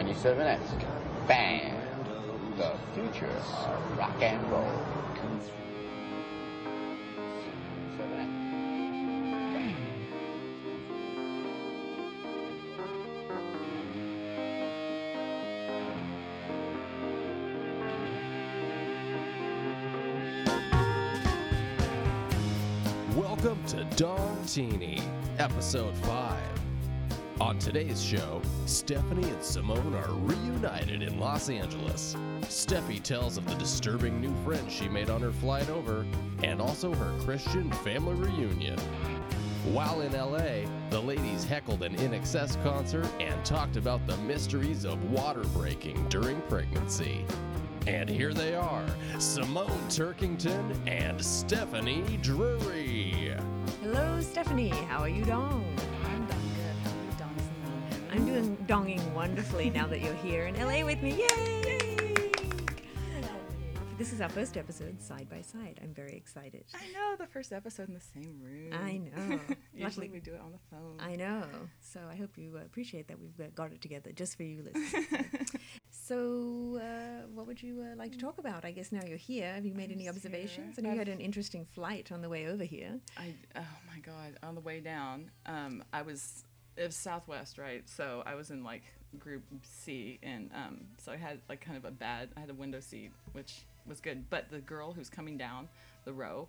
97X. Band. The future of rock and roll. Welcome to Dongtini, episode 5. On today's show, Stephanie and Simone are reunited in Los Angeles. Steffi tells of the disturbing new friends she made on her flight over, and also her Christian family reunion. While in LA, the ladies heckled an INXS concert and talked about the mysteries of water breaking during pregnancy. And here they are Simone Turkington and Stephanie Drury. Hello, Stephanie. How are you, Dong? I'm doing donging wonderfully now that you're here in LA with me. Yay! This is our first episode side by side. I'm very excited. I know the first episode in the same room. I know. Usually we do it on the phone. I know. So I hope you uh, appreciate that we've uh, got it together just for you, listeners. so, uh, what would you uh, like to talk about? I guess now you're here. Have you made any just here. observations? And you had an interesting flight on the way over here. I oh my god! On the way down, um, I was it was Southwest, right? So I was in like Group C, and um, so I had like kind of a bad. I had a window seat, which was good. But the girl who's coming down the row,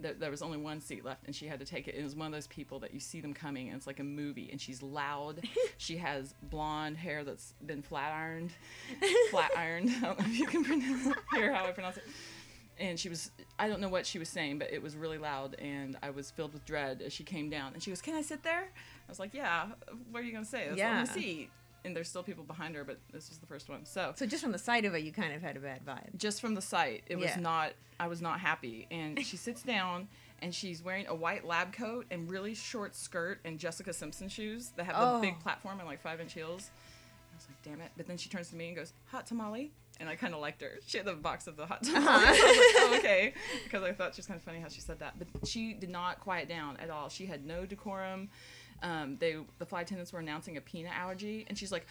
there, there was only one seat left, and she had to take it. It was one of those people that you see them coming, and it's like a movie, and she's loud. she has blonde hair that's been flat ironed, flat ironed. I don't know if you can pronounce, hear how I pronounce it and she was i don't know what she was saying but it was really loud and i was filled with dread as she came down. And she goes can i sit there? I was like yeah what are you going to say? That's Yeah. on the seat. And there's still people behind her but this was the first one. So So, just from the sight of it, you kind of had a bad vibe. just from the sight it was Yeah. not i was not happy. And she sits down and she's wearing a white lab coat and really short skirt and jessica simpson shoes that have Oh. the big platform and like five inch heels. I was like damn it. But then she turns to me and goes hot tamale and i kind of liked her she had the box of the hot I was like, oh, okay because i thought she was kind of funny how she said that but she did not quiet down at all she had no decorum um, they the flight attendants were announcing a peanut allergy and she's like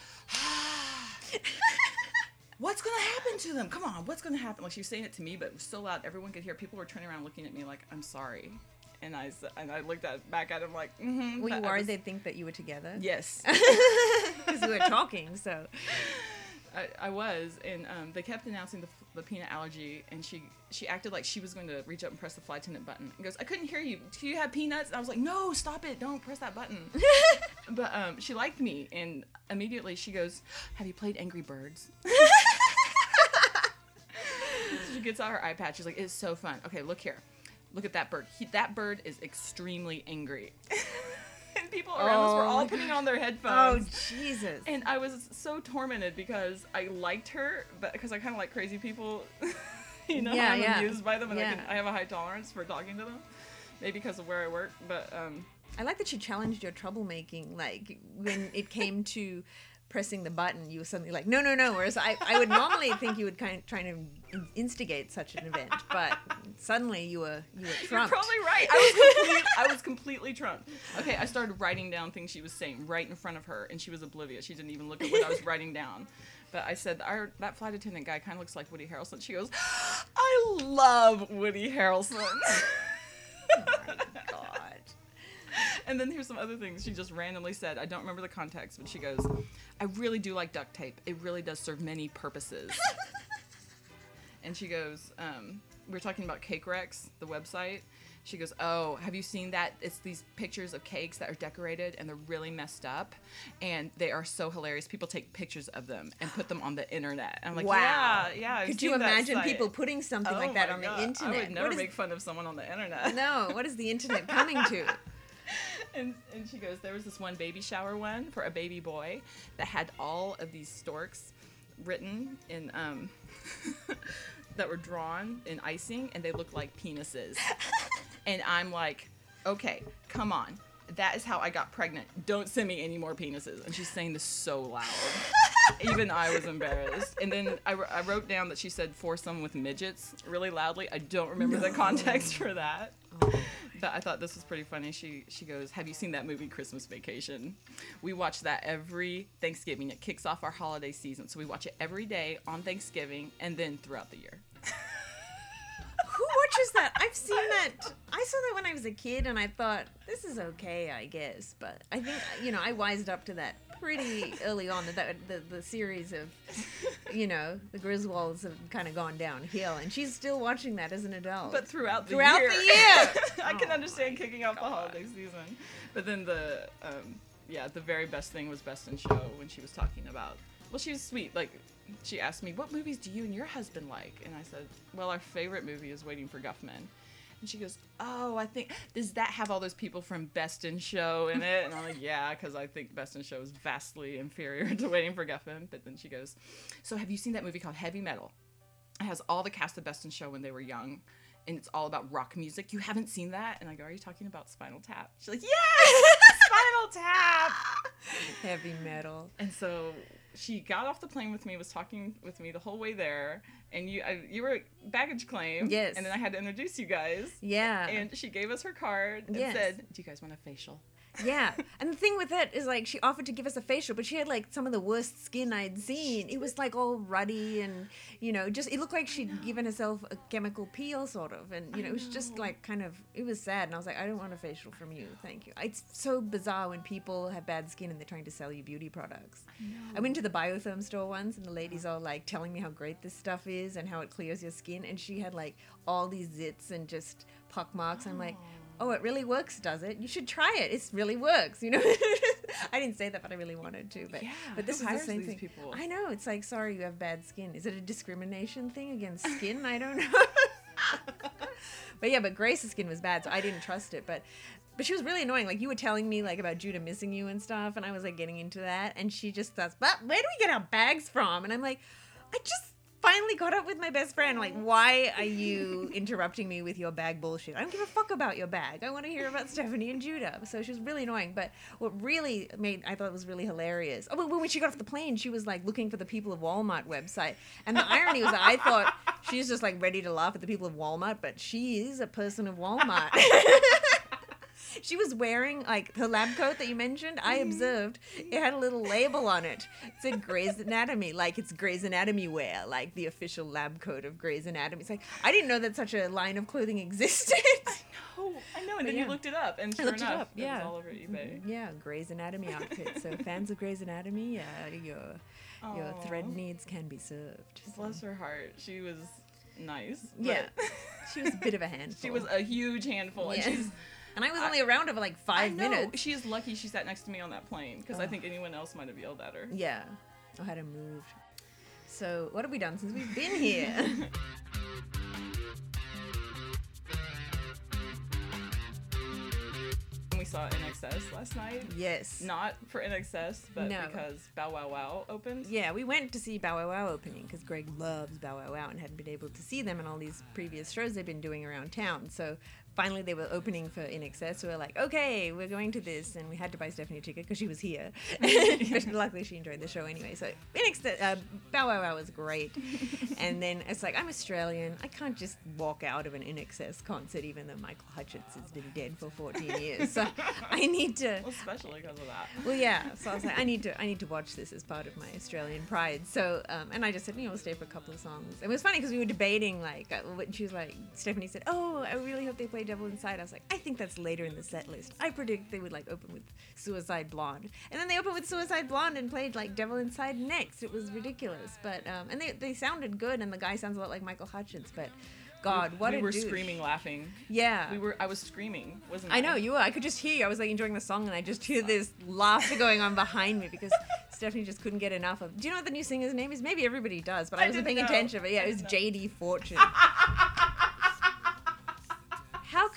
what's gonna happen to them? Come on, what's gonna happen? Like she was saying it to me, but it was so loud, everyone could hear. People were turning around, looking at me like, "I'm sorry," and I and I looked at back at him like, mm-hmm, Were you worried was- they'd think that you were together? Yes, Because we were talking, so. I, I was, and um, they kept announcing the, the peanut allergy, and she she acted like she was going to reach up and press the flight attendant button. And goes, "I couldn't hear you. Do you have peanuts?" And I was like, "No, stop it! Don't press that button." but um, she liked me, and immediately she goes, "Have you played Angry Birds?" she gets out her iPad. She's like, "It's so fun." Okay, look here. Look at that bird. He, that bird is extremely angry. and people around us were Oh all putting on their headphones. Oh. Jesus. And I was so tormented because I liked her, but because I kind of like crazy people, you know, Yeah, I'm yeah. amused by them, and I, can, I have a high tolerance for talking to them. Maybe because of where I work, but um, I like that you challenged your troublemaking. Like when it came to pressing the button, you were suddenly like, no, no, no. Whereas I, I would normally think you would kind of trying to instigate such an event, but suddenly you were you were you're probably right. I was complete, I was completely trumped. Okay, I started writing down things she was saying right in front of her, and she was oblivious. She didn't even look at what I was writing down. But I said, Our, that flight attendant guy kind of looks like Woody Harrelson. She goes, I love Woody Harrelson. God. And then here's some other things she just randomly said. I don't remember the context, but she goes, I really do like duct tape. It really does serve many purposes. and she goes, um, we are talking about Cake Wrecks, the website. She goes, Oh, have you seen that? It's these pictures of cakes that are decorated and they're really messed up. And they are so hilarious. People take pictures of them and put them on the internet. And I'm like, Wow. Yeah, yeah. I've Could you imagine site." people putting something Oh like that on God. the internet? I would never is- make fun of someone on the internet. no, what is the internet coming to? and, and she goes, there was this one baby shower one for a baby boy that had all of these storks written in um that were drawn in icing and they looked like penises. and I'm like, okay, come on. That is how I got pregnant. Don't send me any more penises. And she's saying this so loud. Even I was embarrassed. And then I, I wrote down that she said foursome with midgets really loudly. I don't remember the context for that. But I thought this was pretty funny. She she goes, "Have you seen that movie Christmas Vacation? We watch that every Thanksgiving. It kicks off our holiday season, so we watch it every day on Thanksgiving and then throughout the year." Who watches that? I've seen that. I saw that when I was a kid, and I thought this is okay, I guess. But I think you know I wised up to that pretty early on. That, that the the series of you know the Griswolds have kind of gone downhill, and she's still watching that as an adult. But throughout the Throughout year, the year! I can Oh understand kicking off the holiday season. But then the um, yeah, the very best thing was Best in Show when she was talking about. Well, she was sweet. Like she asked me, "What movies do you and your husband like?" And I said, "Well, our favorite movie is Waiting for Guffman." And she goes, "Oh, I think does that have all those people from Best in Show in it?" And I'm like, "Yeah, because I think Best in Show is vastly inferior to Waiting for Guffman." But then she goes, "So have you seen that movie called Heavy Metal?" It has all the cast of Best in Show when they were young, and it's all about rock music. You haven't seen that? And I go, Are you talking about Spinal Tap? She's like, Yes, Spinal Tap. heavy metal. And so she got off the plane with me, was talking with me the whole way there, and you I, you were baggage claim. Yes. And then I had to introduce you guys. Yeah. And she gave us her card and Yes. said, "Do you guys want a facial?" Yeah, and the thing with it is like she offered to give us a facial, but she had like some of the worst skin I'd seen. It was like all ruddy and you know, just it looked like she'd given herself a chemical peel, sort of, and you know, it was just oh. like kind of it was sad. And I was like, I don't want a facial from you, thank you. It's so bizarre when people have bad skin and they're trying to sell you beauty products. I went to the biotherm store once, and the lady's all like telling me how great this stuff is and how it clears your skin, and she had like all these zits and just pock marks. I'm like. Oh, it really works, does it? You should try it. It really works, you know. I didn't say that, but I really wanted to. But Yeah, but this is the same thing. people? I know. It's like, sorry, you have bad skin. Is it a discrimination thing against skin? I don't know. but yeah, but Grace's skin was bad, so I didn't trust it. But but she was really annoying. Like you were telling me like about Judah missing you and stuff, and I was like getting into that, and she just starts, but where do we get our bags from? And I'm like, I just finally got up with my best friend. Like, why are you interrupting me with your bag bullshit? I don't give a fuck about your bag. I want to hear about Stephanie and Judah. So she was really annoying. But what really made I thought it was really hilarious. Oh, when she got off the plane, she was like looking for the people of Walmart website. And the irony was, that I thought she's just like ready to laugh at the people of Walmart, but she is a person of Walmart. She was wearing like the lab coat that you mentioned. I observed it had a little label on it. It said Grey's Anatomy, like it's Grey's Anatomy wear, like the official lab coat of Grey's Anatomy. It's like I didn't know that such a line of clothing existed. I know, I know. And But then yeah. you looked it up, and I sure looked it enough, up, it yeah. was all over eBay. Mm-hmm. yeah, Grey's Anatomy outfit. So fans of Grey's Anatomy, yeah, your your thread needs can be served. So, Bless her heart. She was nice. Yeah, she was a bit of a handful. she was a huge handful, and she's and I was only around her for like I five know, minutes. She is lucky she sat next to me on that plane because I think anyone else might have yelled at her. Yeah, oh, I had to move. So what have we done since we've been here? We saw INXS last night. yes. Not for INXS, but No. because Bow Wow Wow opened. Yeah, we went to see Bow Wow Wow opening because Greg loves Bow Wow Wow and hadn't been able to see them in all these previous shows they've been doing around town. So finally they were opening for INXS. So we were like, okay, we're going to this. And we had to buy Stephanie a ticket because she was here. but luckily she enjoyed the show anyway. So INXS, uh, Bow Wow Wow was great. and then it's like, I'm Australian. I can't just walk out of an INXS concert even though Michael Hutchence has been dead for 14 years. So I need to. Well, especially because of that. Well, yeah. So I was like, I need to, I need to watch this as part of my Australian pride. So, um, and I just said, you know, we'll stay for a couple of songs. It was funny because we were debating, like, uh, she was like, Stephanie said, "Oh, I really hope they play Devil Inside." I was like, I think that's later in the set list. I predict they would like open with Suicide Blonde, and then they opened with Suicide Blonde and played like Devil Inside next. It was ridiculous, but um, and they they sounded good, and the guy sounds a lot like Michael Hutchence, but. God, what we a were douche. screaming, laughing. Yeah, We were. I was screaming, wasn't I know you were. I could just hear you. I was like enjoying the song, and I just hear this laughter going on behind me because Stephanie just couldn't get enough of. Do you know what the new singer's name is? Maybe everybody does, but I, I wasn't paying know. attention. But yeah, I it was know. J.D. Fortune.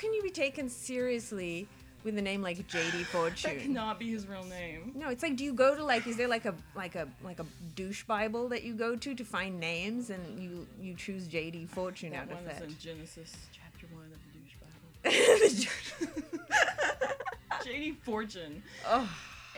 Can you be taken seriously with a name like J.D. Fortune? that cannot be his real name. No, it's like, do you go to like, is there like a like a like a douche Bible that you go to to find names, and you you choose J.D. Fortune That out one of that? in Genesis chapter one of the douche Bible. JD Fortune. oh,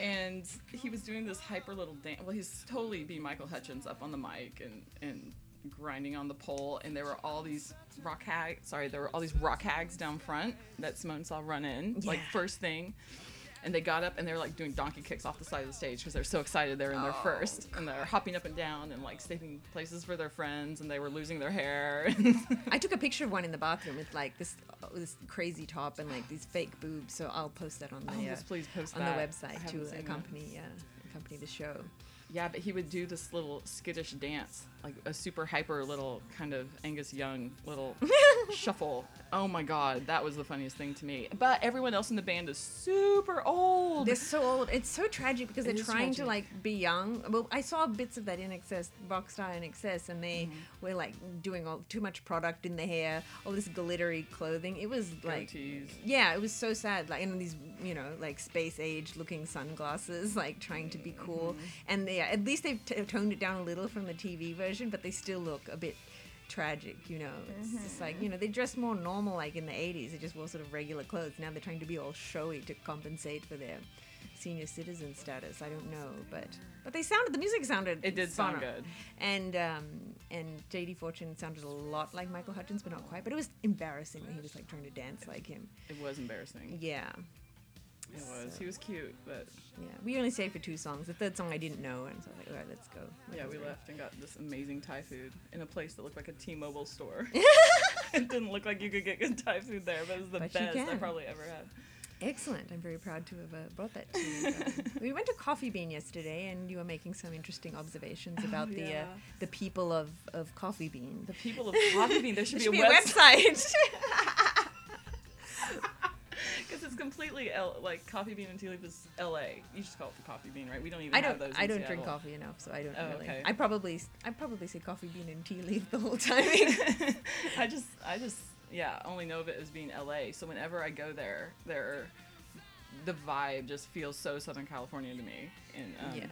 and he was doing this hyper little dance. Well, he's totally be Michael Hutchence up on the mic and and grinding on the pole, and there were all these rock hag. Sorry, there were all these rock hags down front that Simone saw run in like first thing. And they got up and they were like doing donkey kicks off the side of the stage because they're so excited they're in their Oh, first and they're hopping up and down and like saving places for their friends and they were losing their hair. I took a picture of one in the bathroom with like this uh, this crazy top and like these fake boobs. So I'll post that on the Oh, uh, please post on that. the website to that. accompany uh, accompany the show. Yeah, but he would do this little skittish dance, like a super hyper little kind of Angus Young little shuffle. Oh my god, that was the funniest thing to me. But everyone else in the band is super old. They're so old. It's so tragic because It they're is trying to like be young. Well, I saw bits of that in excess, box style in excess, and they Mm-hmm. were like doing all too much product in the hair, all this glittery clothing. It was like, Goatees. yeah, it was so sad. Like, and these, you know, like space age looking sunglasses, like trying to be cool. Mm-hmm. And they, at least they've t- toned it down a little from the TV version, but they still look a bit tragic, you know. It's just like, Mm-hmm. you know, they dressed more normal like in the 80s. They just wore sort of regular clothes. Now they're trying to be all showy to compensate for their senior citizen status. I don't know, but but they sounded the music sounded It did sound good. And um and JD Fortune sounded a lot like Michael Hutchence, but not quite. But it was embarrassing that he was like trying to dance like him. It was embarrassing. Yeah. It was. So- He was cute, but Yeah. We only stayed for two songs. The third song I didn't know, and so I was like, all right, let's go. yeah, we left and got this amazing Thai food in a place that looked like a T-Mobile store. it didn't look like you could get good Thai food there, but it was the But best I probably ever had. Excellent. I'm very proud to have uh, brought that to you. Um, we went to Coffee Bean yesterday, and you were making some interesting observations about the uh, the people of, of Coffee Bean. The people of Coffee Bean, there should, There be, should a be a website. It's completely L- like Coffee Bean and Tea Leaf is L.A. You just call it the Coffee Bean, right? We don't even I have don't. those. I don't drink coffee enough, so I don't Oh, really. okay. I probably I probably say coffee bean and tea leaf the whole time. I just, I just, yeah, only know of it as being LA. So whenever I go there, there, the vibe just feels so Southern California to me. And um, Yeah.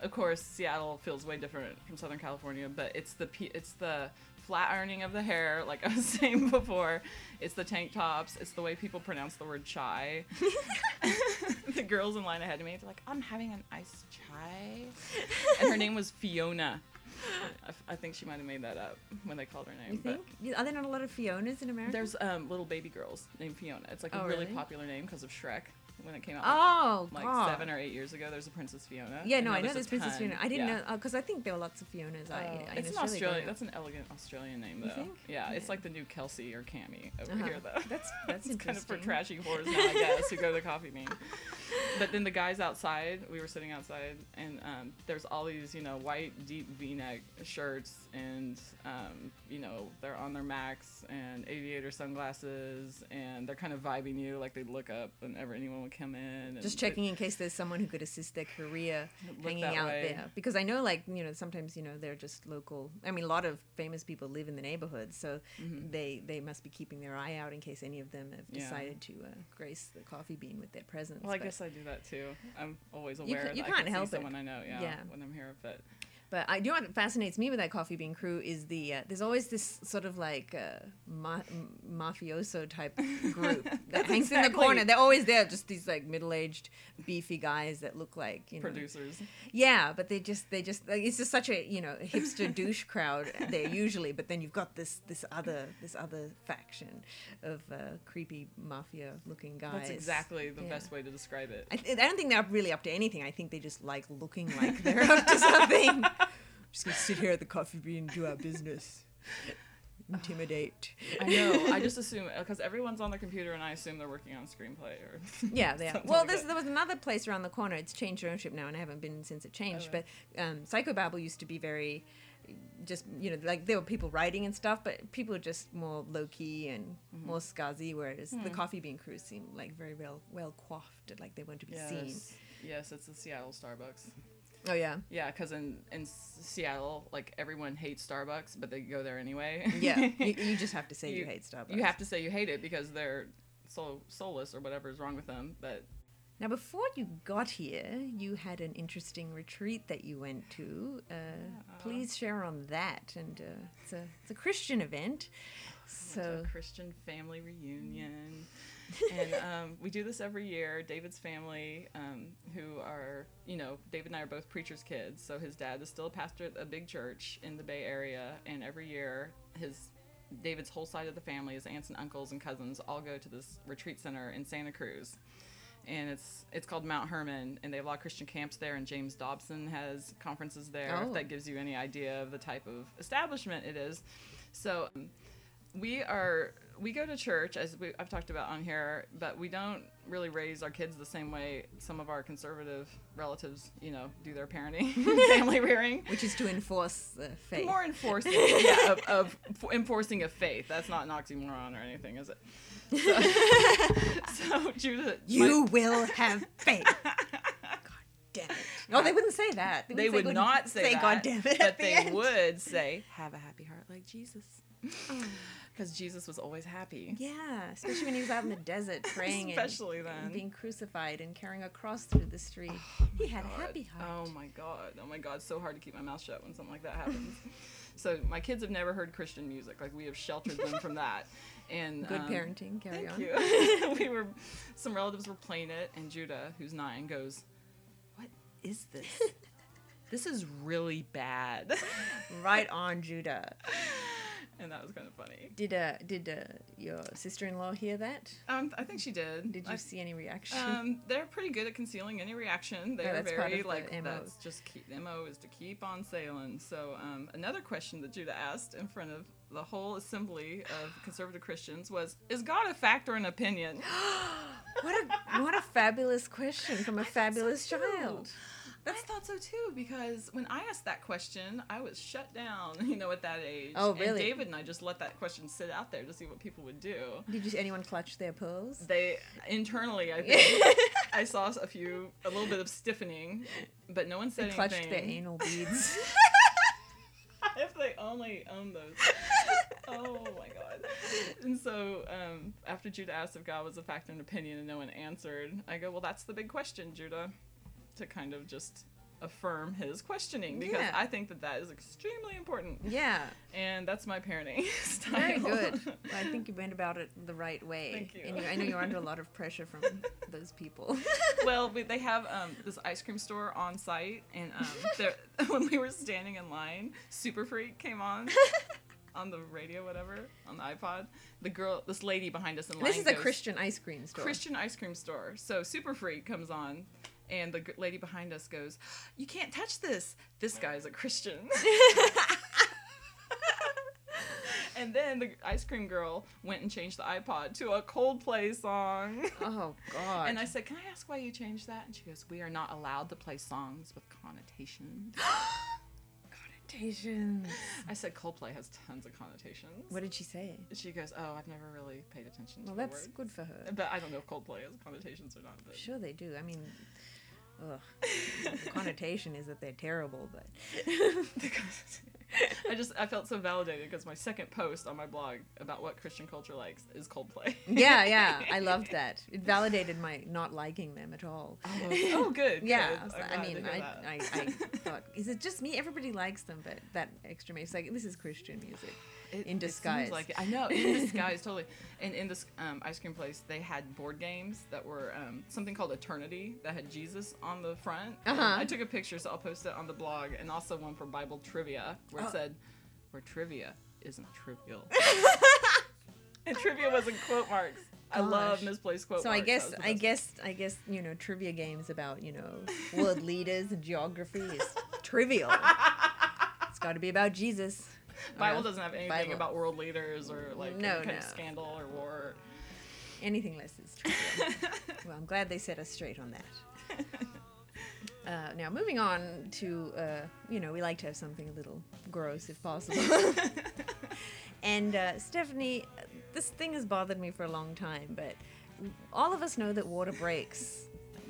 of course, Seattle feels way different from Southern California, but it's the it's the flat ironing of the hair, like I was saying before. It's the tank tops. It's the way people pronounce the word chai. the girls in line ahead of me, they're like, "I'm having an iced chai," and her name was Fiona. I, f- I think she might have made that up when they called her name. you but- think? Are there not a lot of Fionas in America? there's um, little baby girls named Fiona. It's like a Oh, really, really? popular name because of Shrek when it came out. oh like God. seven or eight years ago, there's a Princess Fiona. Yeah, no, I know there's Princess. Fiona. I didn't Yeah. know because I think there were lots of Fionas. I, Oh, it's an Australian. That's an elegant Australian name, though. You think? Yeah, it's like the new Kelsey or Cammy over Uh-huh. here, though. That's that's it's kind of for trashy whores now, I guess, who go to the coffee bean. But then the guys outside, we were sitting outside, and um, there's all these, you know, white deep V-neck shirts, and um, you know, they're on their Macs and aviator sunglasses, and they're kind of vibing you, like they'd look up whenever anyone would come in. And Just they- checking in case there's someone who could assist their career hanging out way. there. Because I know, like, you know, sometimes, you know, they're just local. I mean, a lot of famous people live in the neighborhood, so they, they must be keeping their eye out in case any of them have Mm-hmm. Yeah. decided to uh, grace the coffee bean with their presence. Well, I but- guess I do that too. I'm always aware. ca- that you I can't can help see it. someone I know. Yeah, Yeah. when I'm here, but But I do know what fascinates me with that coffee bean crew is the uh, there's always this sort of like uh, ma- mafioso type group that hangs in the corner. They're always there, just these like middle aged, beefy guys that look like you know. producers. Yeah, but they just they just like, it's just such a you know hipster douche crowd there usually. But then you've got this this other this other faction of uh, creepy mafia looking guys. That's exactly the Yeah. best way to describe it. I, th- I don't think they're really up to anything. I think they just like looking like they're up to something. Just gonna sit here at the coffee bean and do our business. Intimidate. I know. I just assume because everyone's on the computer, and I assume they're working on a screenplay or. Yeah, they are. Well, like there's, that. there was another place around the corner. It's changed ownership now, and I haven't been since it changed. right. But um, Psychobabble used to be very, just you know, like there were people writing and stuff, but people were just more low key and Mm-hmm. more scuzzy. Whereas Hmm. the Coffee Bean crew seemed like very well well coiffed, like they wanted to be seen. Yes. Yes, it's the Seattle Starbucks. Oh yeah, Yeah, because in in Seattle, like everyone hates Starbucks, but they go there anyway. yeah. you, you just have to say you, hate Starbucks. You have to say you hate it because they're so soulless or whatever is wrong with them. But Now, before you got here, you had an interesting retreat that you went to. Uh, Please share on that. And uh, it's a it's a Christian event, so a Christian family reunion. And um, we do this every year. David's family, um, who are, you know, David and I are both preachers' kids. So his dad is still a pastor at a big church in the Bay Area, and every year his David's whole side of the family, his aunts and uncles and cousins, all go to this retreat center in Santa Cruz. And it's it's called Mount Hermon, and they have a lot of Christian camps there. And James Dobson has conferences there. Oh. If that gives you any idea of the type of establishment it is. So um, we are we go to church as we, I've talked about on here, but we don't really raise our kids the same way some of our conservative relatives, you know, do their parenting, family rearing. Which is to enforce the faith. More enforcing, yeah, of, of enforcing a faith. That's not an oxymoron or anything, is it? So, so Judah, you will have faith. God damn it. No, they wouldn't say that. they wouldn't would not say, that, God damn it. but the they end. would say, "Have a happy heart like Jesus," oh. Because Jesus was always happy. Yeah, especially when he was out in the desert praying Especially and, then. and being crucified and carrying a cross through the street. he had a happy heart. Oh my god. Oh my god. It's so hard to keep my mouth shut when something like that happens. so my kids have never heard Christian music. Like we have sheltered them from that. And Good um, parenting. Carry Thank on. you. we were some relatives were playing it, and Judah, who's nine, goes, "What is this? this is really bad." Right on, Judah. and that was kind of funny. Did uh did uh, your sister-in-law hear that? Um, I think she did. Did you I- see any reaction? Um, they're pretty good at concealing any reaction. They're that's part very the like MO. that's just keep, the mo is to keep on sailing. So um, another question that Judah asked in front of the whole assembly of conservative Christians was, "Is God a fact or an opinion?" what a what a fabulous question from a fabulous too. child. I thought so too because when I asked that question, I was shut down. You know, at that age. Oh, And? David and I just let that question sit out there to see what people would do. Did you see anyone clutch their pearls? They internally, I think, I saw a few, a little bit of stiffening, but no one said They clutched anything. their anal beads. if they only own those. oh my god. And so um, after Judah asked if God was a factor in opinion and no one answered, I go, well, that's the big question, Judah, to kind of just affirm his questioning because Yeah. I think that that is extremely important. yeah, And that's my parenting style. very good. I think you went about it the right way. Thank you. And you, I know you're under a lot of pressure from those people. well, we, they have um, this ice cream store on site, and um, when we were standing in line, Super Freak came on on the radio, whatever, on the iPod. The girl, this lady behind us in line, this is a Christian ice cream store. Christian ice cream store. So Super Freak comes on. And the lady behind us goes, "You can't touch this. This guy's a Christian." and then the ice cream girl went and changed the iPod to a Coldplay song. Oh God. And I said, Can I ask why you changed that? And she goes, We are not allowed to play songs with connotations. Connotations. I said, Coldplay has tons of connotations. What did she say? She goes, Oh, I've never really paid attention to Well, that's words. good for her. But I don't know if Coldplay has connotations or not. But Sure, they do. I mean, ugh. the connotation is that they're terrible, but I just I felt so validated because my second post on my blog about what Christian culture likes is Coldplay. yeah, yeah, I loved that. It validated my not liking them at all. Oh, oh, good. Yeah, good. I, I'm I mean, I. I, I thought, is it just me? Everybody likes them, but that extra makes like this is Christian music. It- in disguise. like it. I know in disguise, totally. And in this um, ice cream place, they had board games that were um, something called Eternity that had Jesus on the front. Uh-huh. I took a picture, so I'll post it on the blog, and also one for Bible trivia where it Oh. said, "Where trivia isn't trivial." and trivia was in quote marks. I love misplaced quote marks. So I marks. That guess I guess I guess you know trivia games about you know world leaders and geography is trivial. it's got to be about Jesus. Bible doesn't have anything Bible. about world leaders or like No, any kind of scandal or war. anything less is trivial. well, I'm glad they set us straight on that. Uh, now, moving on to, uh, you know, we like to have something a little gross if possible. and uh, Stephanie, this thing has bothered me for a long time, but all of us know that water breaks,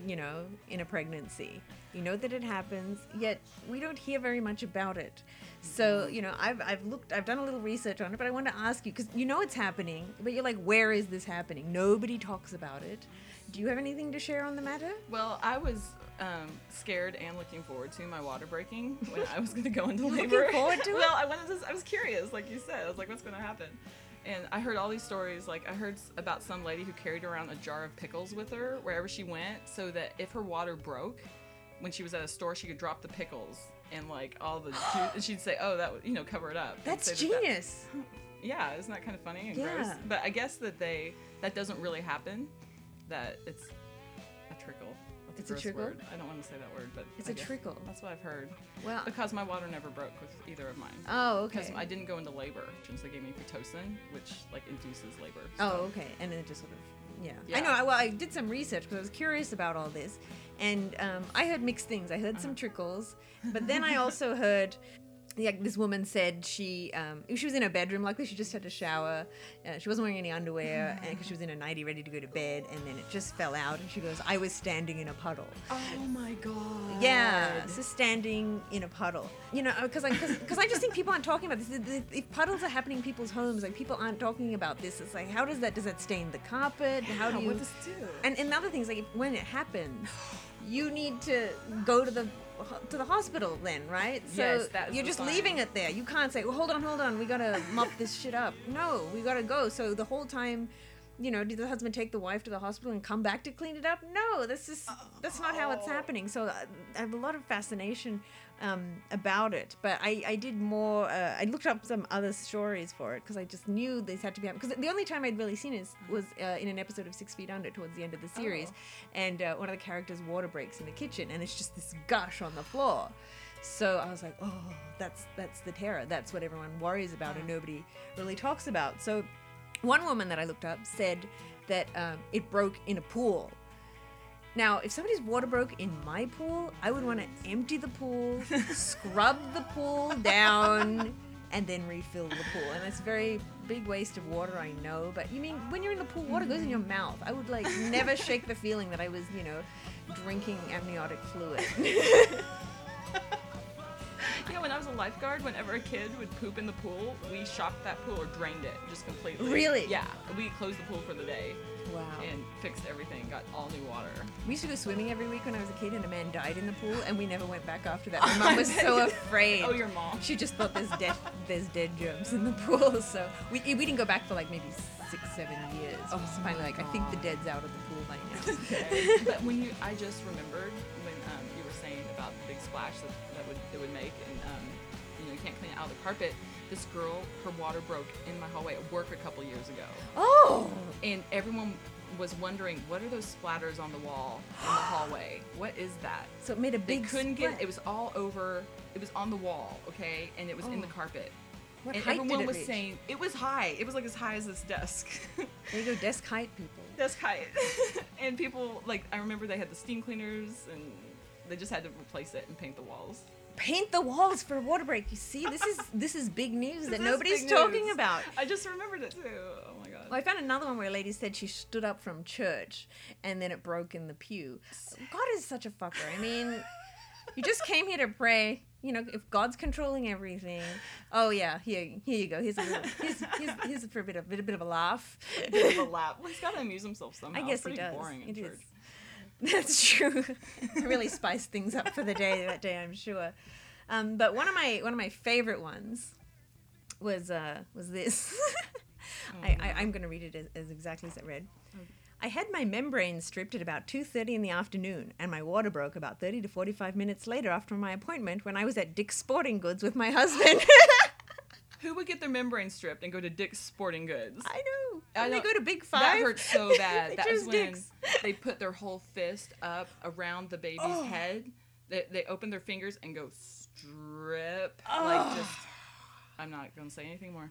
you know, in a pregnancy. You know that it happens, yet we don't hear very much about it. So, you know, I've, I've looked, I've done a little research on it, but I want to ask you because you know it's happening, but you're like, where is this happening? Nobody talks about it. Do you have anything to share on the matter? Well, I was um, scared and looking forward to my water breaking when I was going to go into labor. Looking forward to it? well, I wanted to. I was curious, like you said. I was like, "What's going to happen?" And I heard all these stories. Like I heard about some lady who carried around a jar of pickles with her wherever she went, so that if her water broke, when she was at a store, she could drop the pickles and like all the juice, and she'd say, "Oh, that would you know cover it up." That's say that that- genius. yeah, isn't that kind of funny and gross? Yeah. But I guess that they that doesn't really happen. That it's a trickle. That's It's a gross trickle? word. I don't want to say that word, but It's I a guess trickle. That's what I've heard. Well, Because my water never broke with either of mine. oh, okay. Because I didn't go into labor, since they gave me pitocin, which like induces labor. Oh, okay. And then it just sort of, yeah. Yeah. I know. I, well, I did some research because I was curious about all this, and um, I heard mixed things. I heard some Uh-huh. trickles, but then I also heard. Like this woman said, she um, she was in her bedroom. Luckily, she just had a shower. Uh, she wasn't wearing any underwear, and because she was in a nightie, ready to go to bed, and then it just fell out. And she goes, "I was standing in a puddle." Oh my god. Yeah, so standing in a puddle. You know, because I because I just think people aren't talking about this. If- puddles are happening in people's homes, like people aren't talking about this. It's like, how does that does that stain the carpet? How do you? what does it do? And and the other things like if, when it happens, you need to go to the to the hospital then, right? So Yes, you're just sign. leaving it there. You can't say, well, hold on, hold on, we gotta mop this shit up. No, we gotta go. So the whole time. You know, did the husband take the wife to the hospital and come back to clean it up? No, this is that's not how it's happening. So uh, I have a lot of fascination um, about it, but I, I did more. Uh, I looked up some other stories for it because I just knew this had to be because the only time I'd really seen it was uh, in an episode of Six Feet Under towards the end of the series, and uh, one of the characters' water breaks in the kitchen, and it's just this gush on the floor. So I was like, oh, that's that's the terror. That's what everyone worries about and nobody really talks about. So one woman that I looked up said that um, it broke in a pool. Now, if somebody's water broke in my pool, I would want to empty the pool, scrub the pool down, and then refill the pool. And it's a very big waste of water, I know. But you mean when you're in the pool, water goes in your mouth. I would like never shake the feeling that I was, you know, drinking amniotic fluid. You know, when I was a lifeguard, whenever a kid would poop in the pool, we shocked that pool or drained it just completely. Really? Yeah. We closed the pool for the day wow. and fixed everything, got all new water. We used to go swimming every week when I was a kid, and a man died in the pool, and we never went back after that. My mom was so afraid. Oh, your mom. She just thought there's dead there's dead germs in the pool, so we, we didn't go back for like maybe six seven years. Oh, finally, like I think the dead's out of the pool by now. Okay. but when you, I just remembered splash that, that would it would make, and um, you know you can't clean it out of the carpet. This girl, her water broke in my hallway at work a couple years ago, Oh, and everyone was wondering what are those splatters on the wall in the hallway? What is that? so it made a big. They couldn't get it was all over. It was on the wall, okay, and it was in the Oh. carpet. What and height everyone did it was reach? saying it was high. It was like as high as this desk. There you go, desk height, people. desk height. and people like I remember they had the steam cleaners and they just had to replace it and paint the walls. Paint the walls for a water break. You see, this is this is big news that nobody's talking news. about. I just remembered it too. Oh my god. Well, I found another one where a lady said she stood up from church and then it broke in the pew. God is such a fucker. I mean, you just came here to pray. You know, if God's controlling everything, oh yeah, here, here you go. Here's a little, here's, here's, here's for a bit of, bit, bit of a laugh. Bit of a laugh. Well, he's got to amuse himself somehow. I guess it's he does. boring in It church. is. That's true. really spiced things up for the day that day, I'm sure. Um, but one of my one of my favorite ones was uh, was this. I, I, I'm going to read it as, as exactly as it read. I had my membrane stripped at about 2:30 in the afternoon, and my water broke about 30 to 45 minutes later after my appointment when I was at Dick's Sporting Goods with my husband. Who would get their membrane stripped and go to Dick's Sporting Goods? I know. I And they go to Big Five. That hurts so bad. That was when Dick's. they put their whole fist up around the baby's Oh. head. They, they open their fingers and go strip. Oh. Like just. I'm not gonna say anything more.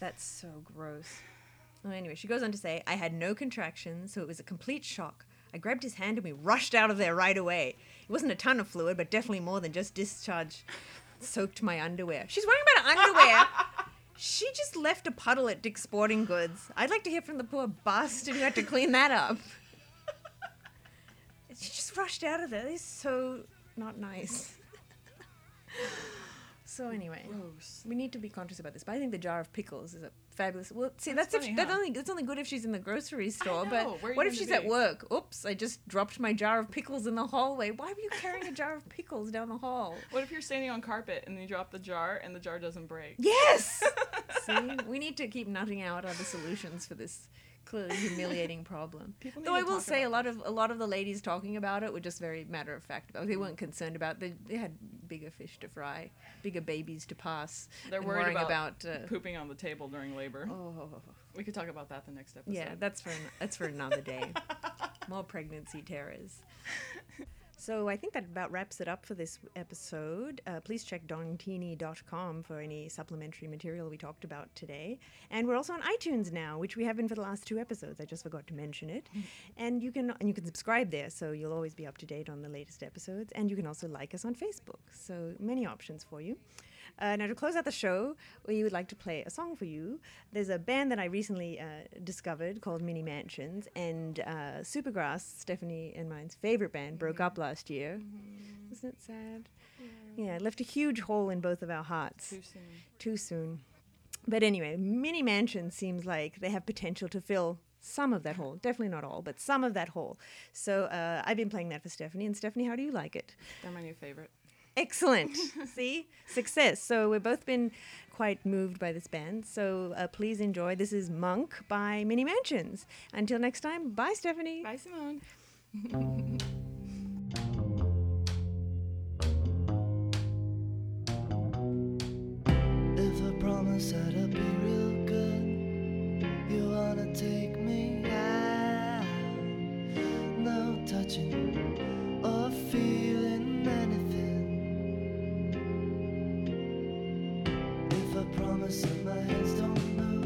That's so gross. Well, anyway, she goes on to say, I had no contractions, so it was a complete shock. I grabbed his hand and we rushed out of there right away. It wasn't a ton of fluid, but definitely more than just discharge soaked my underwear. She's worrying about underwear. she just left a puddle at Dick's Sporting Goods. I'd like to hear from the poor bastard who had to clean that up. She just rushed out of there. It's so not nice. So anyway, Gross. we need to be conscious about this. But I think the jar of pickles is a fabulous. Well, see, That's that's, funny, if huh? only that's only good if she's in the grocery store. But what if she's at work? Oops, I just dropped my jar of pickles in the hallway. Why were you carrying a jar of pickles down the hall? What if you're standing on carpet and you drop the jar and the jar doesn't break? Yes. see, we need to keep nutting out other solutions for this clearly humiliating problem. People Though I will say a about lot of a lot of the ladies talking about it were just very matter of fact. About. They weren't concerned about. They they had bigger fish to fry, bigger babies to pass. They're worried worrying about, uh, pooping on the table during labor. oh, We could talk about that the next episode. yeah, that's for an, that's for another day. More pregnancy terrors. So I think that about wraps it up for this episode. Uh, please check dongtini.com for any supplementary material we talked about today. And we're also on iTunes now, which we have been for the last two episodes. I just forgot to mention it. And you can and you can subscribe there, so you'll always be up to date on the latest episodes. And you can also like us on Facebook. So many options for you. Uh, now, to close out the show, we would like to play a song for you. There's a band that I recently uh, discovered called Mini Mansions, and uh, Supergrass, Stephanie and mine's favorite band, broke up last year. Isn't it sad? Yeah. it left a huge hole in both of our hearts Too soon. too soon. But anyway, Mini Mansions seems like they have potential to fill some of that hole. Definitely not all, but some of that hole. So uh, I've been playing that for Stephanie. And Stephanie, how do you like it? They're my new favorite. Excellent. See? Success. So we've both been quite moved by this band. So uh, please enjoy. This is Monk by Mini Mansions. Until next time, bye, Stephanie. Bye, Simone. If I promise that I'll be real good, you wanna take me out. No touching promise that my hands don't move,